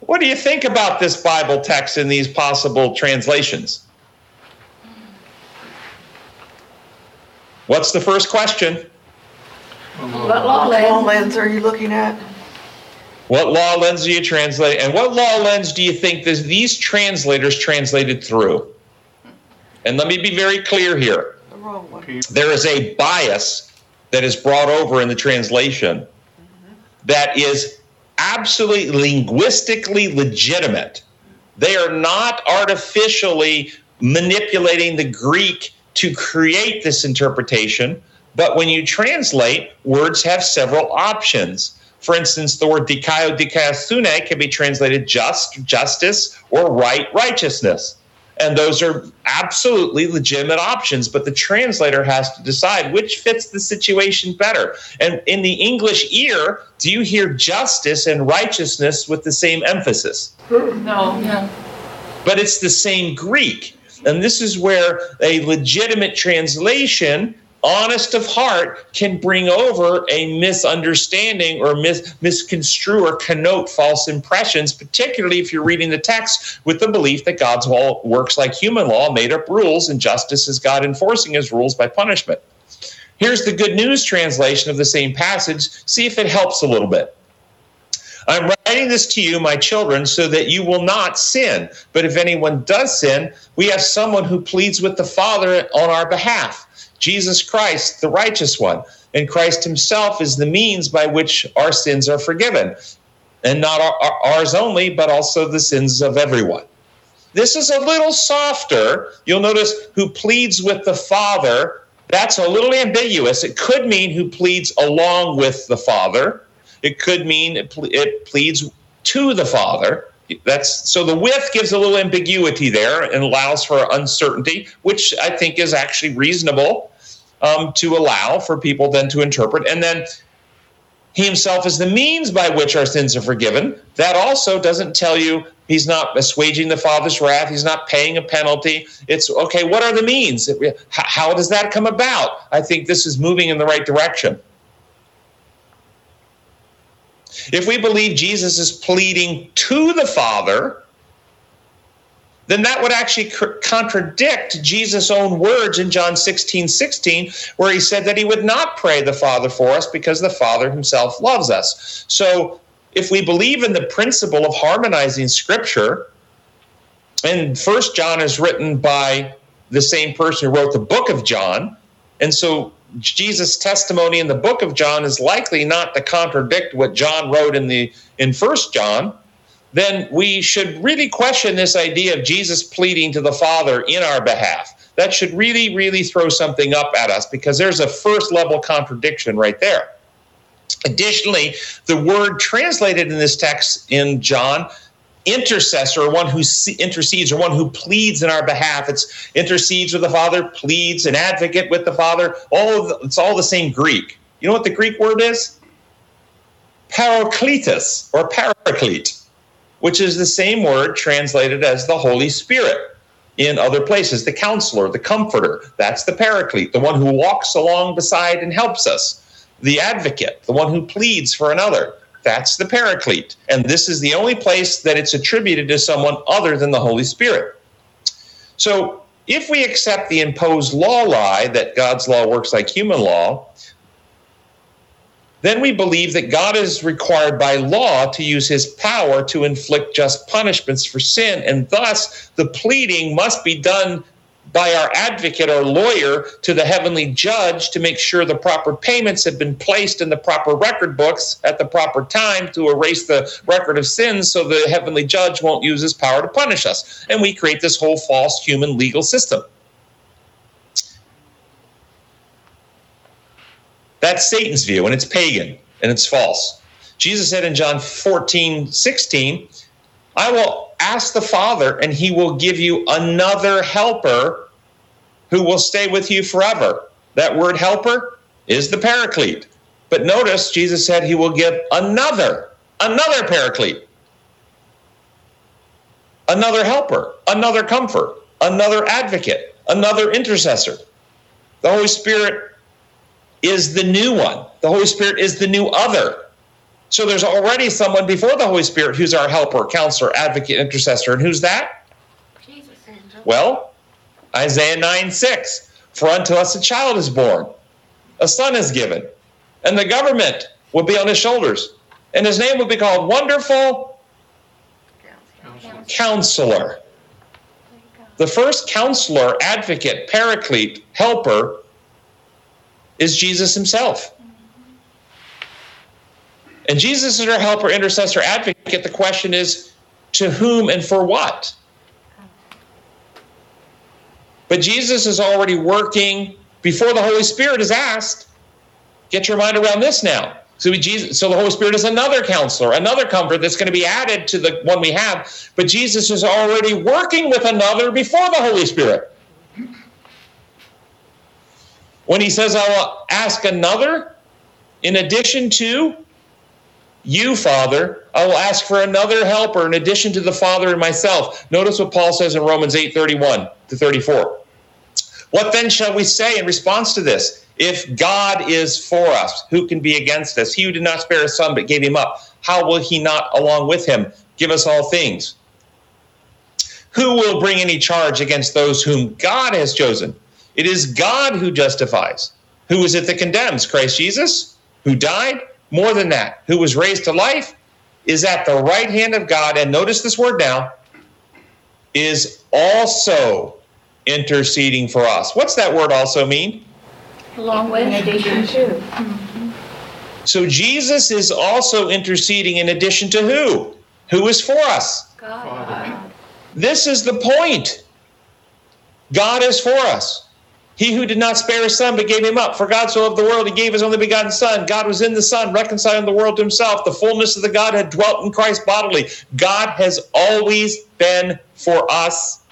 What do you think about this Bible text in these possible translations? What's the first question? What law lens are you looking at? What law lens do you translate? And what law lens do you think this, these translators translated through? And let me be very clear here. The wrong one. There is a bias that is brought over in the translation mm-hmm. that is absolutely linguistically legitimate. They are not artificially manipulating the Greek to create this interpretation, but when you translate, words have several options. For instance, the word dikaio dikaiosune can be translated just, justice, or right, righteousness. And those are absolutely legitimate options, but the translator has to decide which fits the situation better. And in the English ear, do you hear justice and righteousness with the same emphasis? No. No. But it's the same Greek. And this is where a legitimate translation honest of heart can bring over a misunderstanding or mis- misconstrue or connote false impressions, particularly if you're reading the text with the belief that God's law works like human law, made up rules, and justice is God enforcing his rules by punishment. Here's the good news translation of the same passage. See if it helps a little bit. I'm writing this to you, my children, so that you will not sin. But if anyone does sin, we have someone who pleads with the Father on our behalf. Jesus Christ, the righteous one. And Christ himself is the means by which our sins are forgiven. And not ours only, but also the sins of everyone. This is a little softer. You'll notice who pleads with the Father. That's a little ambiguous. It could mean who pleads along with the Father. It could mean it, it pleads to the Father. That's so the with gives a little ambiguity there and allows for uncertainty, which I think is actually reasonable um, to allow for people then to interpret. And then he himself is the means by which our sins are forgiven. That also doesn't tell you he's not assuaging the Father's wrath. He's not paying a penalty. It's okay, what are the means? How does that come about? I think this is moving in the right direction. If we believe Jesus is pleading to the Father, then that would actually contradict Jesus' own words in John 16 16, where he said that he would not pray the Father for us because the Father himself loves us. So, if we believe in the principle of harmonizing Scripture, and First John is written by the same person who wrote the book of John, and so Jesus' testimony in the book of John is likely not to contradict what John wrote in the in First John, then we should really question this idea of Jesus pleading to the Father in our behalf. That should really, really throw something up at us because there's a first level contradiction right there. Additionally, the word translated in this text in John intercessor, one who intercedes, or one who pleads in our behalf. It's intercedes with the Father, pleads, an advocate with the Father. All the, it's all the same Greek. You know what the Greek word is? Parakletos or paraclete, which is the same word translated as the Holy Spirit in other places. The counselor, the comforter, that's the paraclete, the one who walks along beside and helps us. The advocate, the one who pleads for another. That's the paraclete. And this is the only place that it's attributed to someone other than the Holy Spirit. So if we accept the imposed law lie that God's law works like human law, then we believe that God is required by law to use his power to inflict just punishments for sin, and thus the pleading must be done by our advocate or lawyer to the heavenly judge to make sure the proper payments have been placed in the proper record books at the proper time to erase the record of sins so the heavenly judge won't use his power to punish us. And we create this whole false human legal system. That's Satan's view, and it's pagan and it's false. Jesus said in John 14, 16, I will ask the Father, and he will give you another helper who will stay with you forever. That word helper is the paraclete. But notice Jesus said he will give another, another paraclete, another helper, another comfort, another advocate, another intercessor. The Holy Spirit is the new one. The Holy Spirit is the new other. So there's already someone before the Holy Spirit who's our helper, counselor, advocate, intercessor. And who's that? Jesus. Well, Isaiah 9 6. For unto us a child is born, a son is given, and the government will be on his shoulders. And his name will be called Wonderful Counselor. counselor. The first counselor, advocate, paraclete, helper is Jesus himself. And Jesus is our helper, intercessor, advocate. The question is to whom and for what? But Jesus is already working before the Holy Spirit is asked. Get your mind around this now. So, Jesus, so the Holy Spirit is another counselor, another comfort that's going to be added to the one we have. But Jesus is already working with another before the Holy Spirit. When he says, I will ask another in addition to you, Father, I will ask for another helper in addition to the Father and myself. Notice what Paul says in Romans 8 31 to 34. What then shall we say in response to this? If God is for us, who can be against us? He who did not spare his son but gave him up, how will he not, along with him, give us all things? Who will bring any charge against those whom God has chosen? It is God who justifies. Who is it that condemns? Christ Jesus, who died? More than that, who was raised to life, is at the right hand of God. And notice this word now is also interceding for us. What's that word also mean? Along with. In addition to. Mm-hmm. So Jesus is also interceding in addition to who? Who is for us? God. This is the point. God is for us. He who did not spare his son but gave him up. For God so loved the world, he gave his only begotten Son. God was in the Son, reconciling the world to himself. The fullness of the Godhead dwelt in Christ bodily. God has always been for us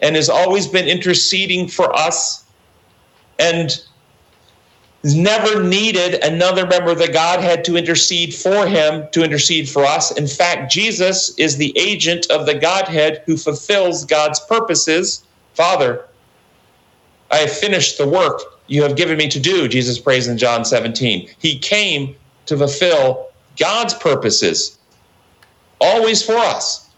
and has always been interceding for us and never needed another member of the Godhead to intercede for him, to intercede for us. In fact, Jesus is the agent of the Godhead who fulfills God's purposes. Father, I have finished the work you have given me to do, Jesus prays in John 17. He came to fulfill God's purposes, always for us.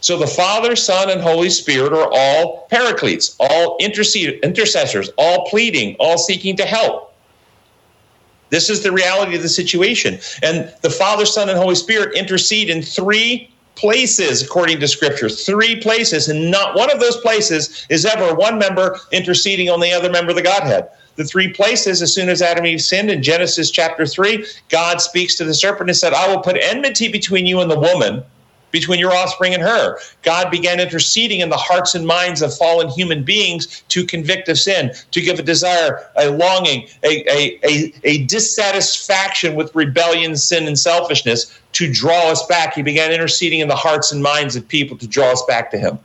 So the Father, Son, and Holy Spirit are all paracletes, all intercessors, all pleading, all seeking to help. This is the reality of the situation. And the Father, Son, and Holy Spirit intercede in three places, according to Scripture. Three places. And not one of those places is ever one member interceding on the other member of the Godhead. The three places, as soon as Adam and Eve sinned in Genesis chapter 3, God speaks to the serpent and said, I will put enmity between you and the woman between your offspring and her. God began interceding in the hearts and minds of fallen human beings to convict of sin, to give a desire, a longing, a, a, a, a, dissatisfaction with rebellion, sin, and selfishness to draw us back. He began interceding in the hearts and minds of people to draw us back to Him.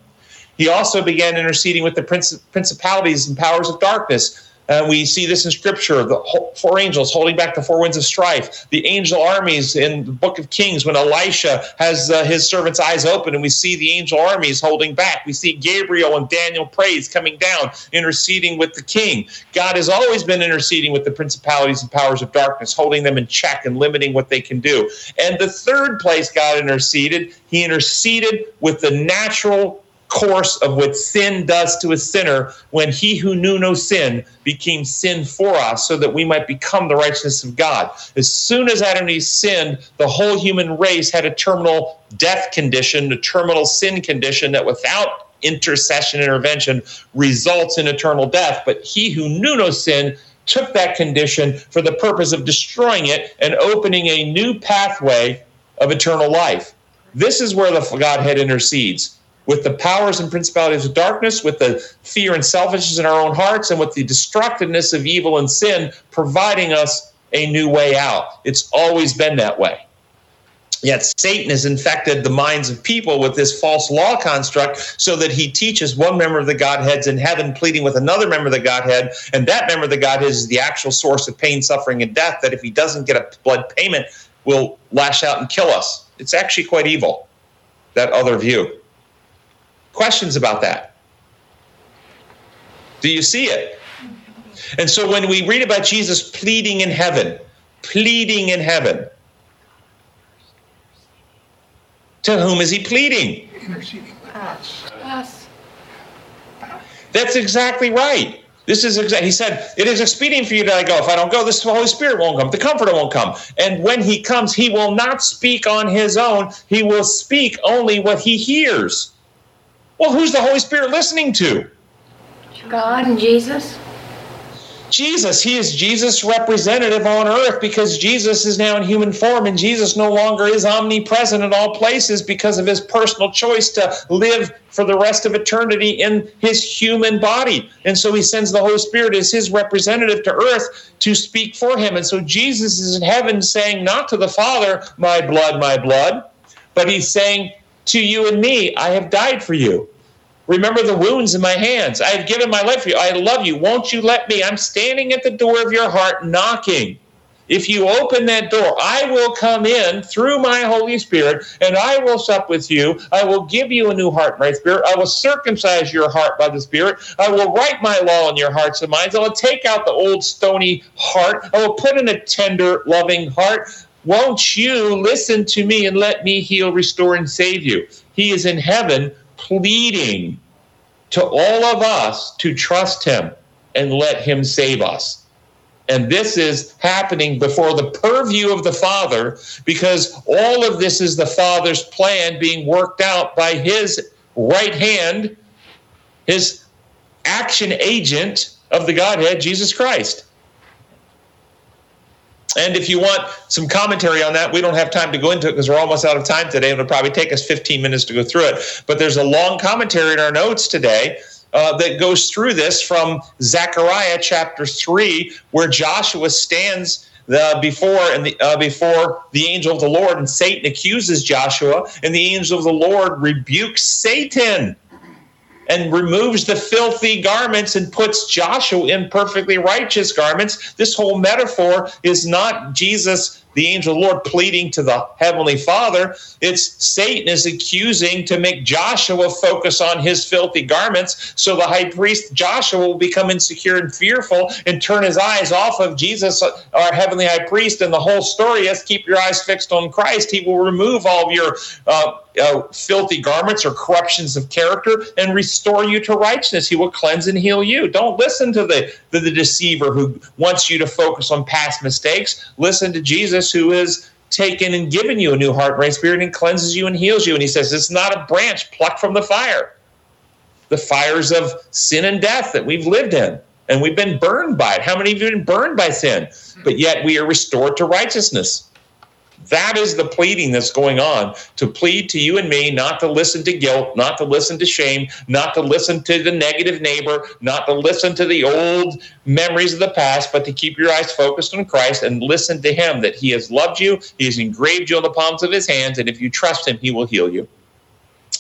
He also began interceding with the principalities and powers of darkness uh, we see this in Scripture the four angels holding back the four winds of strife, the angel armies in the book of Kings when Elisha has uh, his servant's eyes open and we see the angel armies holding back. We see Gabriel and Daniel praise coming down, interceding with the king. God has always been interceding with the principalities and powers of darkness, holding them in check and limiting what they can do. And the third place God interceded, he interceded with the natural course of what sin does to a sinner when he who knew no sin became sin for us so that we might become the righteousness of God. As soon as Adam and Eve sinned, the whole human race had a terminal death condition, a terminal sin condition that without intercession intervention results in eternal death. But he who knew no sin took that condition for the purpose of destroying it and opening a new pathway of eternal life. This is where the Godhead intercedes with the powers and principalities of darkness, with the fear and selfishness in our own hearts, and with the destructiveness of evil and sin, providing us a new way out. It's always been that way. Yet Satan has infected the minds of people with this false law construct so that he teaches one member of the Godhead's in heaven pleading with another member of the Godhead, and that member of the Godhead is the actual source of pain, suffering, and death, that if he doesn't get a blood payment, will lash out and kill us. It's actually quite evil, that other view. Questions about that? Do you see it? And so when we read about Jesus pleading in heaven, pleading in heaven, to whom is he pleading? Us. Us. That's exactly right. This is exactly, he said, it is expedient for you that I go. If I don't go, this Holy Spirit won't come. The Comforter won't come. And when he comes, he will not speak on his own. He will speak only what he hears. Well, who's the Holy Spirit listening to? God and Jesus. Jesus. He is Jesus' representative on earth because Jesus is now in human form and Jesus no longer is omnipresent in all places because of his personal choice to live for the rest of eternity in his human body. And so he sends the Holy Spirit as his representative to earth to speak for him. And so Jesus is in heaven saying, not to the Father, my blood, my blood, but he's saying to you and me, I have died for you. Remember the wounds in my hands. I have given my life for you. I love you. Won't you let me? I'm standing at the door of your heart knocking. If you open that door, I will come in through my Holy Spirit and I will sup with you. I will give you a new heart by Spirit. I will circumcise your heart by the Spirit. I will write my law in your hearts and minds. I will take out the old stony heart. I will put in a tender, loving heart. Won't you listen to me and let me heal, restore, and save you? He is in heaven pleading to all of us to trust him and let him save us. And this is happening before the purview of the Father because all of this is the Father's plan being worked out by his right hand, his action agent of the Godhead, Jesus Christ. And if you want some commentary on that, we don't have time to go into it because we're almost out of time today. It'll probably take us 15 minutes to go through it. But there's a long commentary in our notes today uh, that goes through this from Zechariah chapter 3, where Joshua stands the, before and the, uh, before the angel of the Lord, and Satan accuses Joshua, and the angel of the Lord rebukes Satan and removes the filthy garments and puts Joshua in perfectly righteous garments. This whole metaphor is not Jesus the angel of the Lord pleading to the heavenly Father. It's Satan is accusing to make Joshua focus on his filthy garments, so the high priest Joshua will become insecure and fearful and turn his eyes off of Jesus, our heavenly high priest. And the whole story is keep your eyes fixed on Christ. He will remove all of your uh, uh, filthy garments or corruptions of character and restore you to righteousness. He will cleanse and heal you. Don't listen to the, the, the deceiver who wants you to focus on past mistakes. Listen to Jesus who is taken and given you a new heart, right spirit, and cleanses you and heals you. And he says, it's not a branch plucked from the fire. The fires of sin and death that we've lived in. And we've been burned by it. How many of you have been burned by sin? But yet we are restored to righteousness. That is the pleading that's going on to plead to you and me not to listen to guilt, not to listen to shame, not to listen to the negative neighbor, not to listen to the old memories of the past, but to keep your eyes focused on Christ and listen to Him that He has loved you, He has engraved you on the palms of His hands, and if you trust Him, He will heal you.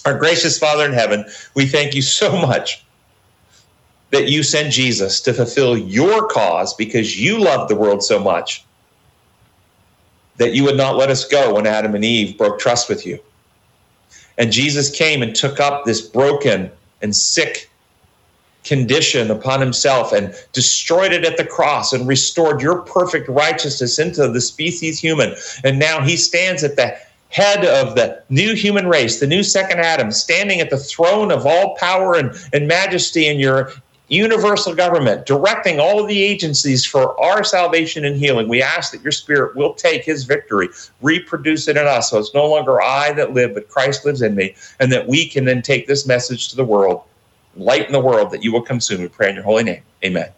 Our gracious Father in heaven, we thank you so much that you sent Jesus to fulfill your cause because you loved the world so much that you would not let us go when Adam and Eve broke trust with you. And Jesus came and took up this broken and sick condition upon himself and destroyed it at the cross and restored your perfect righteousness into the species human. And now he stands at the head of the new human race, the new second Adam, standing at the throne of all power and, and majesty in your universal government, directing all of the agencies for our salvation and healing. We ask that your spirit will take his victory, reproduce it in us. So it's no longer I that live, but Christ lives in me, and that we can then take this message to the world, lighten the world that you will consume. We pray in your holy name. Amen.